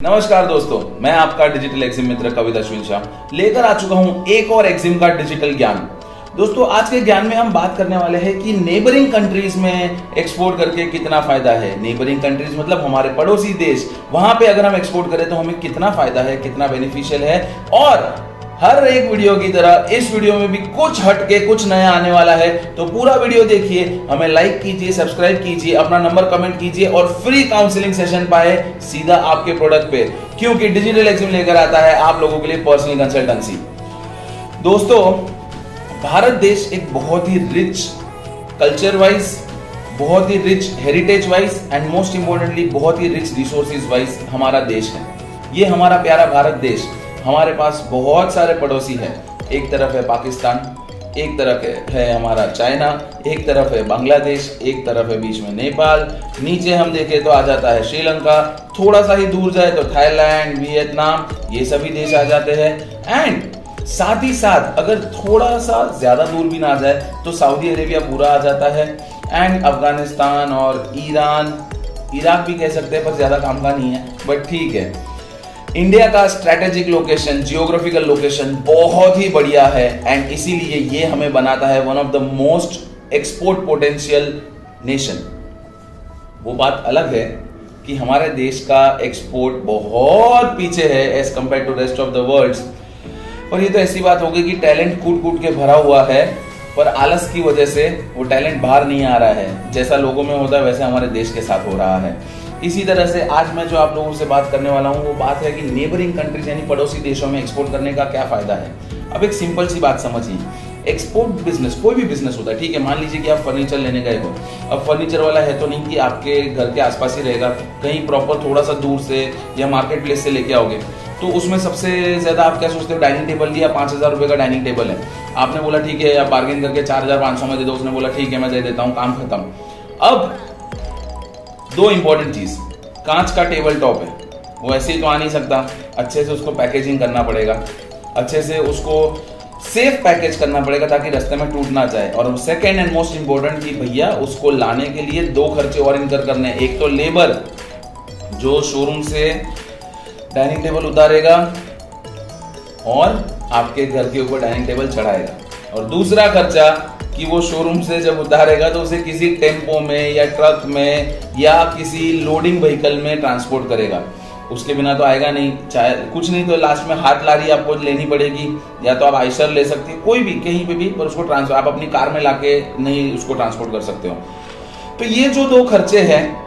नमस्कार दोस्तों, मैं आपका डिजिटल एग्जिम मित्र कवित अश्विन शाह लेकर आ चुका हूँ एक और एग्जिम का डिजिटल ज्ञान। दोस्तों, आज के ज्ञान में हम बात करने वाले हैं कि नेबरिंग कंट्रीज़ में एक्सपोर्ट करके कितना फ़ायदा है। नेबरिंग कंट्रीज़ मतलब हमारे पड़ोसी देश, वहाँ पे अगर हम एक्सपोर्ट करें तो हमें कितना फ़ायदा है, कितना बेनिफिशियल है। और हर एक वीडियो की तरह इस वीडियो में भी कुछ हटके, कुछ नया आने वाला है तो पूरा वीडियो देखिए, हमें लाइक कीजिए सब्सक्राइब कीजिए, अपना नंबर कमेंट कीजिए और फ्री काउंसलिंग सेशन पाए सीधा आपके प्रोडक्ट पे। क्योंकि डिजिटल एग्जिम लेकर आता है आप लोगों के लिए पर्सनल कंसल्टेंसी दोस्तों, भारत देश एक बहुत ही रिच कल्चर वाइज बहुत ही rich heritage wise and most importantly बहुत ही रिच रिसोर्सेज वाइज हमारा देश है। ये हमारा प्यारा भारत देश। हमारे पास बहुत सारे पड़ोसी हैं। एक तरफ़ है पाकिस्तान, एक तरफ़ है हमारा चाइना, एक तरफ़ है बांग्लादेश, एक तरफ़ है बीच में नेपाल। नीचे हम देखें तो आ जाता है श्रीलंका। थोड़ा सा ही दूर जाए तो थाईलैंड, वियतनाम, ये सभी देश आ जाते हैं। एंड साथ ही साथ अगर थोड़ा सा ज़्यादा दूर भी ना जाए तो सऊदी अरेबिया पूरा आ जाता है। एंड अफ़गानिस्तान और ईरान, इराक भी कह सकते हैं, पर ज़्यादा काम का नहीं है बट ठीक है। इंडिया का स्ट्रेटेजिक लोकेशन जियोग्राफिकल लोकेशन बहुत ही बढ़िया है एंड इसीलिए ये हमें बनाता है one of the most export potential nation वो बात अलग है कि हमारे देश का एक्सपोर्ट बहुत पीछे है as compare to rest of the world पर ये तो ऐसी बात होगी कि टैलेंट कूट कूट के भरा हुआ है, पर आलस की वजह से वो टैलेंट बाहर नहीं आ रहा है। जैसा लोगों में होता है, वैसे हमारे देश के साथ हो रहा है। इसी तरह से आज मैं जो आप लोगों से बात करने वाला हूँ, वो बात है कि नेबरिंग कंट्रीज़ यानी पड़ोसी देशों में एक्सपोर्ट करने का क्या फ़ायदा है? अब एक सिंपल सी बात समझिए। एक्सपोर्ट बिज़नेस कोई भी बिज़नेस होता है, ठीक है? मान लीजिए कि आप फर्नीचर लेने गए हो। अब फर्नीचर वाला है तो नहीं कि आपके घर के आसपास ही रहेगा, कहीं प्रॉपर थोड़ा सा दूर से या मार्केट प्लेस से लेके आओगे। तो उसमें सबसे ज़्यादा आप क्या सोचते हो डाइनिंग टेबल दिया पाँच हज़ार रुपए का डाइनिंग टेबल है। आपने बोला, ठीक है, आप बार्गेन करके चार हज़ार पाँच सौ में दे दो। उसने बोला, ठीक है, मैं दे देता हूँ, काम खत्म। अब दो इंपॉर्टेंट चीज़। कांच का टेबल टॉप है। वो ऐसे ही तो आ नहीं सकता। अच्छे से उसको पैकेजिंग करना पड़ेगा। अच्छे से उसको सेफ़ पैकेज करना पड़ेगा ताकि रास्ते में टूट ना जाए। और सेकेंड एंड मोस्ट इंपॉर्टेंट कि भैया, उसको लाने के लिए दो खर्चे और इनकर करने एक तो लेबर जो शोरूम से डाइनिंग टेबल उतारेगा और आपके घर के ऊपर डाइनिंग टेबल चढ़ाएगा। और दूसरा खर्चा कि वो शोरूम से जब उतारेगा तो उसे किसी टेंपो में या ट्रक में या किसी लोडिंग व्हीकल में ट्रांसपोर्ट करेगा। उसके बिना तो आएगा नहीं। चाहे कुछ नहीं तो लास्ट में हाथ लारी आपको लेनी पड़ेगी। या तो आप आइसर ले सकती है, कोई भी, कहीं पे भी, पर उसको ट्रांसफ़र आप अपनी कार में लाके नहीं उसको ट्रांसपोर्ट कर सकते हो। तो ये जो दो खर्चे हैं,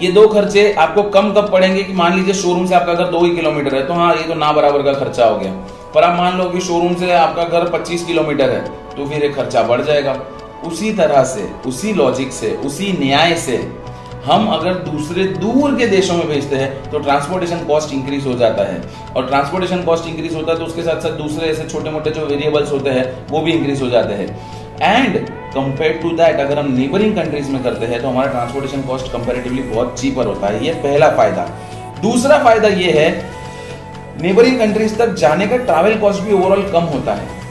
ये दो खर्चे आपको कम कब पड़ेंगे कि मान लीजिए शोरूम से आपका घर दो ही किलोमीटर है तो हाँ ये तो ना बराबर का खर्चा हो गया। पर आप मान लो कि शोरूम से आपका घर 25 किलोमीटर है तो फिर ये खर्चा बढ़ जाएगा। उसी तरह से, उसी लॉजिक से, उसी न्याय से हम अगर दूसरे दूर के देशों में भेजते हैं तो ट्रांसपोर्टेशन कॉस्ट इंक्रीज हो जाता है। और ट्रांसपोर्टेशन कॉस्ट इंक्रीज होता है तो उसके साथ साथ दूसरे ऐसे छोटे मोटे जो वेरिएबल्स होते हैं, वो भी इंक्रीज हो जाते हैं। एंड कंपेयर टू दैट अगर हम नेबरिंग कंट्रीज़ में करते हैं तो हमारा ट्रांसपोर्टेशन कॉस्ट कंपेरेटिवली बहुत चीपर होता है। ये पहला फ़ायदा। दूसरा फ़ायदा ये है नेबरिंग कंट्रीज़ तक जाने का ट्रैवल कॉस्ट भी ओवरऑल कम होता है।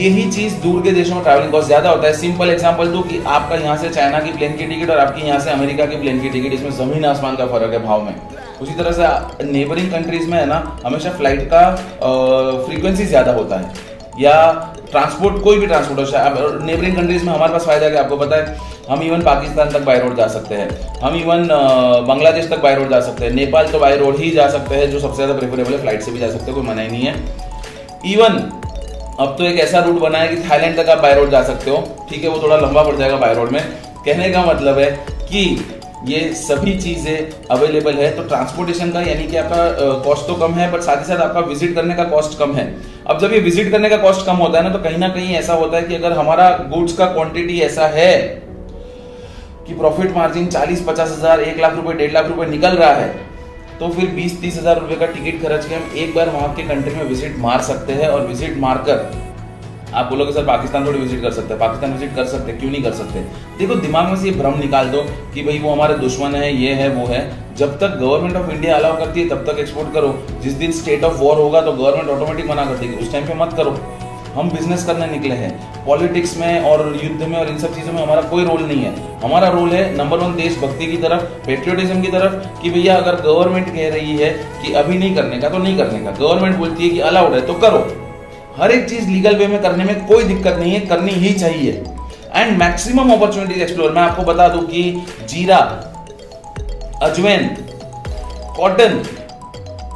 यही चीज़ दूर के देशों में ट्रैवलिंग कॉस्ट ज़्यादा होता है। सिंपल एग्जांपल दो कि आपका यहाँ से चाइना की प्लेन की टिकट और आपकी यहाँ से अमेरिका की प्लेन की टिकट इसमें ज़मीन आसमान का फ़र्क है भाव में। उसी तरह से नेबरिंग कंट्रीज़ में है ना, हमेशा फ़्लाइट का फ्रीक्वेंसी ज़्यादा होता है। या ट्रांसपोर्ट कोई भी ट्रांसपोर्ट हो नेबरिंग कंट्रीज़ में हमारे पास फ़ायदा है? आपको पता है, हम इवन पाकिस्तान तक बाई रोड जा सकते हैं। हम इवन बांग्लादेश तक बाई रोड जा सकते हैं। नेपाल तो बाई रोड ही जा सकते हैं, जो सबसे ज़्यादा प्रेफरेबल है फ़्लाइट से भी जा सकते हैं, कोई मना ही नहीं है। इवन अब तो एक ऐसा रूट बना है कि थाईलैंड तक आप बाय रोड जा सकते हो। ठीक है, वो थोड़ा लंबा पड़ जाएगा बाय रोड में। कहने का मतलब है कि ये सभी चीज़ें अवेलेबल है तो ट्रांसपोर्टेशन का यानी कि आपका कॉस्ट तो कम है बट साथ ही साथ आपका विज़िट करने का कॉस्ट कम है। अब जब ये विज़िट करने का कॉस्ट कम होता है ना तो कहीं ना कहीं ऐसा होता है कि अगर हमारा गुड्स का क्वांटिटी ऐसा है कि प्रॉफिट मार्जिन चालीस पचास हज़ार, एक लाख रुपए, डेढ़ लाख रुपए निकल रहा है तो फिर बीस तीस हज़ार रुपए का टिकट खर्च के हम एक बार वहाँ के कंट्री में विज़िट मार सकते हैं और विज़िट मारकर आप बोलोगे, सर, पाकिस्तान थोड़ी विज़िट कर सकते हैं। पाकिस्तान विज़िट कर सकते क्यों नहीं कर सकते? देखो, दिमाग में से ये भ्रम निकाल दो कि भाई वो हमारे दुश्मन है, ये है, वो है। जब तक गवर्नमेंट ऑफ़ इंडिया अलाउ करती है, तब तक एक्सपोर्ट करो। जिस दिन स्टेट ऑफ़ वॉर होगा तो गवर्नमेंट ऑटोमेटिक मना कर देगी। उस टाइम पे मत करो। हम बिज़नेस करने निकले हैं। पॉलिटिक्स में और युद्ध में और इन सब चीज़ों में हमारा कोई रोल नहीं है। हमारा रोल है नंबर वन देशभक्ति की तरफ़ पेट्रियोटिज्म की तरफ़, कि भैया अगर गवर्नमेंट कह रही है कि अभी नहीं करने का तो नहीं करने का। गवर्नमेंट बोलती है कि अलाउड है तो करो। हर एक चीज़ लीगल वे में करने में कोई दिक्कत नहीं है, करनी ही चाहिए। एंड मैक्सिमम अपॉर्चुनिटीज़ एक्सप्लोर मैं आपको बता दूँ कि जीरा अजवैन कॉटन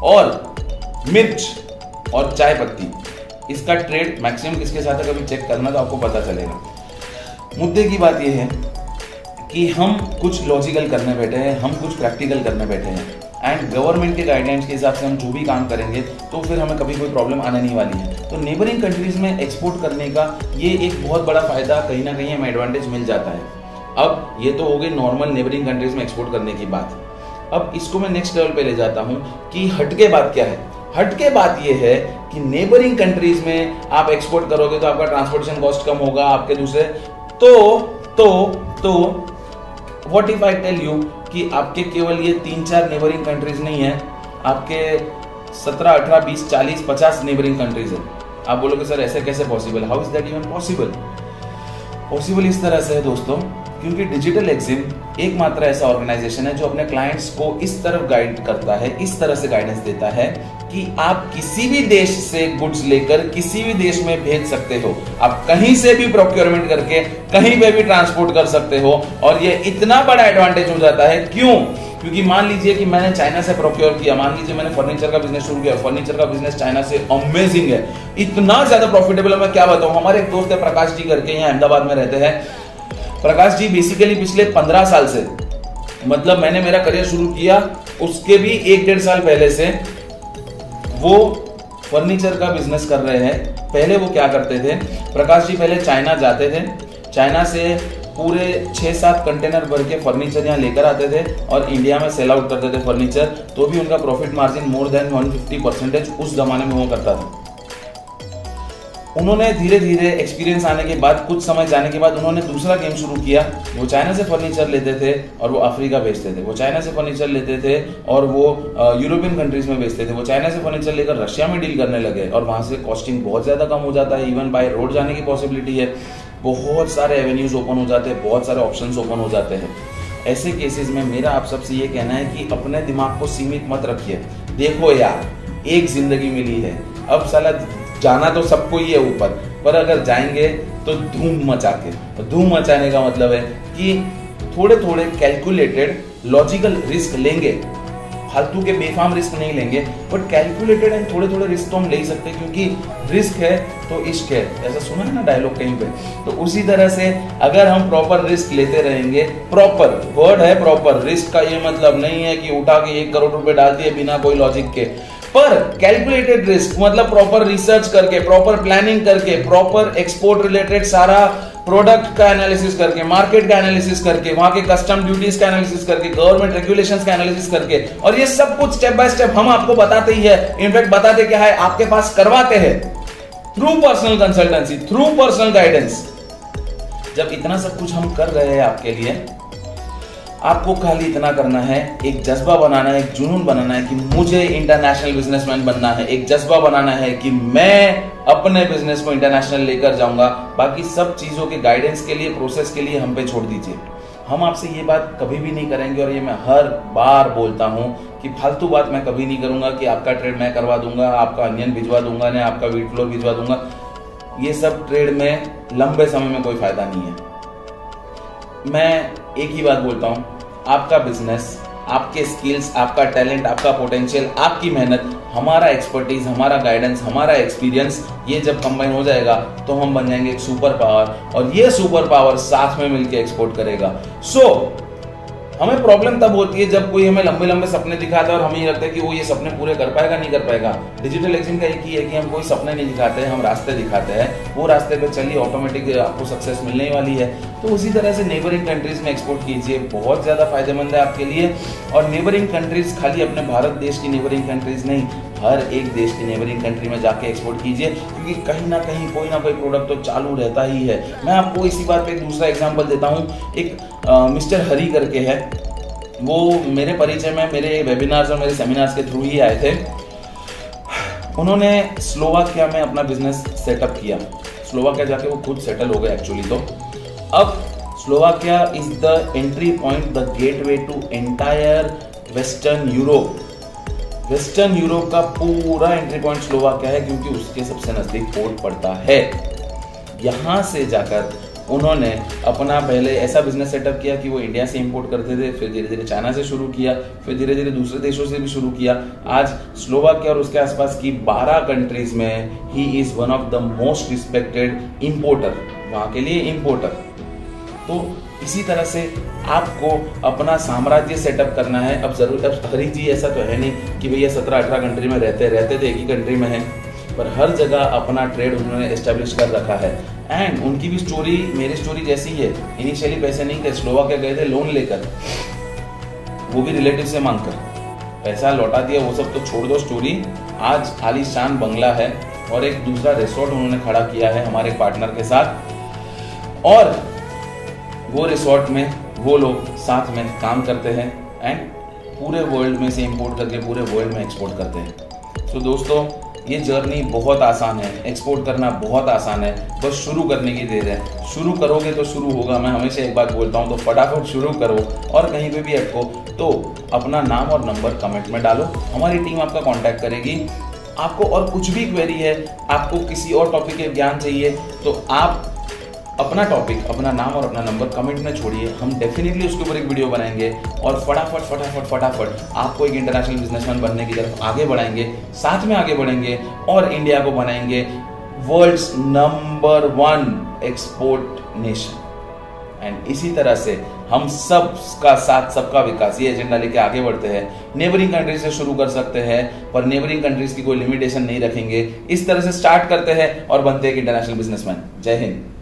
और मिर्च और चाय पत्ती इसका ट्रेड मैक्सिमम किसके साथ है कभी चेक करना तो आपको पता चलेगा। मुद्दे की बात यह है कि हम कुछ लॉजिकल करने बैठे हैं, हम कुछ प्रैक्टिकल करने बैठे हैं एंड गवर्नमेंट के गाइडलाइंस के हिसाब से हम जो भी काम करेंगे तो फिर हमें कभी कोई प्रॉब्लम आने नहीं वाली है। तो नेबरिंग कंट्रीज़ में एक्सपोर्ट करने का ये एक बहुत बड़ा फ़ायदा कहीं ना कहीं हमें एडवांटेज मिल जाता है। अब ये तो हो गई नॉर्मल नेबरिंग कंट्रीज़ में एक्सपोर्ट करने की बात। अब इसको मैं नेक्स्ट लेवल पे ले जाता हूँ कि हटके बात क्या है? हटके बात यह है कि नेबरिंग कंट्रीज़ में आप एक्सपोर्ट करोगे तो आपका ट्रांसपोर्टेशन कॉस्ट कम होगा, आपके दूसरे। तो तो तो what if I tell you कि आपके केवल ये तीन चार नेबरिंग कंट्रीज़ नहीं है, आपके सत्रह, अठारह, बीस, चालीस, पचास नेबरिंग कंट्रीज़ है। आप बोलोगे, सर, ऐसे कैसे possible how is that even possible possible इस तरह से है दोस्तों, क्योंकि डिजिटल एग्जिम एकमात्र ऐसा ऑर्गेनाइजेशन है जो अपने क्लाइंट्स को इस तरफ़ गाइड करता है, इस तरह से गाइडेंस देता है कि आप किसी भी देश से गुड्स लेकर किसी भी देश में भेज सकते हो। आप कहीं से भी प्रोक्योरमेंट करके कहीं पे भी ट्रांसपोर्ट कर सकते हो और ये इतना बड़ा एडवांटेज हो जाता है। क्यों? क्योंकि मान लीजिए कि मैंने चाइना से प्रोक्योर किया, मान लीजिए मैंने फर्नीचर का बिज़नेस शुरू किया फर्नीचर का बिज़नेस चाइना से अमेजिंग है। इतना ज़्यादा प्रॉफिटेबल है, मैं क्या बताऊँ? हमारे एक दोस्त है, प्रकाश जी करके यहाँ अहमदाबाद में रहते हैं। प्रकाश जी बेसिकली पिछले पंद्रह साल से मतलब मैंने मेरा करियर शुरू किया, उसके भी एक डेढ़ साल पहले से वो फर्नीचर का बिज़नेस कर रहे हैं। पहले वो क्या करते थे? प्रकाश जी पहले चाइना जाते थे। चाइना से पूरे छः सात कंटेनर भर के फर्नीचर यहाँ लेकर आते थे और इंडिया में सेल आउट करते थे फर्नीचर तो भी उनका profit margin more than 150 percentage उस जमाने में हुआ करता था। उन्होंने धीरे धीरे एक्सपीरियंस आने के बाद, कुछ समय जाने के बाद उन्होंने दूसरा गेम शुरू किया। वो चाइना से फर्नीचर लेते थे और वो अफ्रीका बेचते थे। वो चाइना से फर्नीचर लेते थे और वो यूरोपियन कंट्रीज़ में बेचते थे। वो चाइना से फर्नीचर लेकर रशिया में डील करने लगे और वहाँ से कॉस्टिंग बहुत ज़्यादा कम हो जाता है। इवन बाय रोड जाने की पॉसिबिलिटी है। बहुत सारे एवेन्यूज ओपन हो जाते हैं। बहुत सारे ऑप्शन ओपन हो जाते हैं। ऐसे केसेस में मेरा आप सबसे ये कहना है कि अपने दिमाग को सीमित मत रखिए। देखो यार, एक ज़िंदगी मिली है। अब साला जाना तो सबको ही है ऊपर, पर अगर जाएँगे तो धूम मचा के तो धूम मचाने का मतलब है कि थोड़े थोड़े कैलकुलेटेड लॉजिकल रिस्क लेंगे। फालतू के बेफाम रिस्क नहीं लेंगे बट कैलकुलेटेड एंड थोड़े थोड़े रिस्क तो हम ले ही सकते हैं, क्योंकि रिस्क है तो इश्क है। ऐसा सुना है ना डायलॉग कहीं पे? तो उसी तरह से अगर हम प्रॉपर रिस्क लेते रहेंगे प्रॉपर वर्ड है प्रॉपर रिस्क का ये मतलब नहीं है कि उठा के एक करोड़ रुपए डाल दिए बिना कोई लॉजिक के। पर कैलकुलेटेड रिस्क मतलब प्रॉपर रिसर्च करके प्रॉपर प्लानिंग करके प्रॉपर एक्सपोर्ट रिलेटेड सारा प्रोडक्ट का एनालिसिस करके मार्केट का एनालिसिस करके, वहाँ के कस्टम ड्यूटीज़ का एनालिसिस करके गवर्नमेंट रेगुलेशंस का एनालिसिस करके, और ये सब कुछ स्टेप बाय स्टेप हम आपको बताते ही है। इनफैक्ट बताते क्या है? आपके पास करवाते हैं। Through personal consultancy through personal guidance जब इतना सब कुछ हम कर रहे हैं आपके लिए आपको खाली इतना करना है, एक जज्बा बनाना है, एक जुनून बनाना है कि मुझे इंटरनेशनल बिजनेसमैन बनना है, एक जज्बा बनाना है कि मैं अपने बिज़नेस को इंटरनेशनल लेकर जाऊँगा। बाकी सब चीज़ों के गाइडेंस के लिए प्रोसेस के लिए हम पे छोड़ दीजिए। हम आपसे ये बात कभी भी नहीं करेंगे और ये मैं हर बार बोलता हूँ कि फालतू बात मैं कभी नहीं करूँगा कि आपका ट्रेड मैं करवा दूँगा, आपका अनियन भिजवा दूँगा ना आपका वीट फ्लोर भिजवा दूँगा। ये सब ट्रेड में लंबे समय में कोई फ़ायदा नहीं है। मैं एक ही बात बोलता हूँ आपका बिज़नेस आपके स्किल्स आपका टैलेंट आपका पोटेंशियल आपकी मेहनत हमारा एक्सपर्टीज हमारा गाइडेंस हमारा एक्सपीरियंस ये जब कंबाइन हो जाएगा तो हम बन जाएँगे एक सुपर पावर और ये सुपर पावर साथ में मिलकर एक्सपोर्ट करेगा। सो so, हमें प्रॉब्लम तब होती है जब कोई हमें लंबे लंबे सपने दिखाता है और हमें ये लगता है कि वो ये सपने पूरे कर पाएगा, नहीं कर पाएगा। डिजिटल एक्सिंग का एक ही है कि हम कोई सपने नहीं दिखाते हैं, हम रास्ते दिखाते हैं। वो रास्ते पे चलिए ऑटोमेटिक आपको सक्सेस मिलने वाली है। तो उसी तरह से नेबरिंग कंट्रीज़ में एक्सपोर्ट कीजिए। बहुत ज़्यादा फ़ायदेमंद है आपके लिए। और नेबरिंग कंट्रीज़ खाली अपने भारत देश की नेबरिंग कंट्रीज़ नहीं हर एक देश की नेबरिंग कंट्री में जाके एक्सपोर्ट कीजिए, क्योंकि कहीं ना कहीं कोई ना कोई प्रोडक्ट तो चालू रहता ही है। मैं आपको इसी बात पे एक दूसरा एग्जांपल देता हूँ। एक मिस्टर हरी करके है। वो मेरे परिचय में मेरे वेबिनार्स और मेरे सेमिनार्स के थ्रू ही आए थे। उन्होंने स्लोवाकिया में अपना बिज़नेस सेटअप किया। स्लोवाकिया जाके वो खुद सेटल हो गए एक्चुअली तो। अब Slovakia is the entry point the gateway to entire western Europe western Europe का पूरा एंट्री पॉइंट स्लोवाकिया है क्योंकि उसके सबसे नज़दीक पोर्ट पड़ता है। यहाँ से जाकर उन्होंने अपना पहले ऐसा बिज़नेस सेटअप किया कि वो इंडिया से इंपोर्ट करते थे, फिर धीरे धीरे चाइना से शुरू किया, फिर धीरे धीरे दूसरे देशों से भी शुरू किया। आज स्लोवाकिया और उसके आसपास की 12 कंट्रीज़ में ही is one of the most respected importer वहाँ के लिए इंपोर्टर तो इसी तरह से आपको अपना साम्राज्य सेटअप करना है। अब ज़रूर, अब हरी जी, ऐसा तो है नहीं कि भैया सत्रह अठारह कंट्री में रहते रहते थे एक ही कंट्री में है। पर हर जगह अपना ट्रेड उन्होंने एस्टेब्लिश कर रखा है। एंड उनकी भी स्टोरी मेरी स्टोरी जैसी है इनिशियली पैसे नहीं थे स्लोवा के गए थे लोन लेकर। वो भी रिलेटिव से मांगकर। पैसा लौटा दिया, वो सब तो छोड़ दो स्टोरी आज आलिशान बंगला है और एक दूसरा रिसोर्ट उन्होंने खड़ा किया है हमारे पार्टनर के साथ। और वो रिसोर्ट में, वो लोग साथ में काम करते हैं एंड पूरे वर्ल्ड में से इंपोर्ट करके पूरे वर्ल्ड में एक्सपोर्ट करते हैं। तो दोस्तों, ये जर्नी बहुत आसान है। एक्सपोर्ट करना बहुत आसान है। बस शुरू करने की देर है। शुरू करोगे तो शुरू होगा। मैं हमेशा एक बात बोलता हूँ तो फटाफट शुरू करो और कहीं पे भी अटको तो अपना नाम और नंबर कमेंट में डालो। हमारी टीम आपका कांटेक्ट करेगी। आपको और कुछ भी क्वेरी है, आपको किसी और टॉपिक के ज्ञान चाहिए तो आप अपना टॉपिक अपना नाम और अपना नंबर कमेंट में छोड़िए। हम डेफिनेटली उसके ऊपर एक वीडियो बनाएँगे और फटाफट फटाफट फटाफट आपको एक इंटरनेशनल बिजनेसमैन बनने की तरफ़ आगे बढ़ाएँगे, साथ में आगे बढ़ेंगे और इंडिया को बनाएँगे world's number one export nation and इसी तरह से हम सब का साथ, सबका विकास, ये एजेंडा लेके आगे बढ़ते हैं। नेबरिंग कंट्रीज़ से शुरू कर सकते हैं, पर नेबरिंग कंट्रीज़ की कोई लिमिटेशन नहीं रखेंगे। इस तरह से स्टार्ट करते हैं और बनते हैं इंटरनेशनल बिजनेसमैन जय हिंद।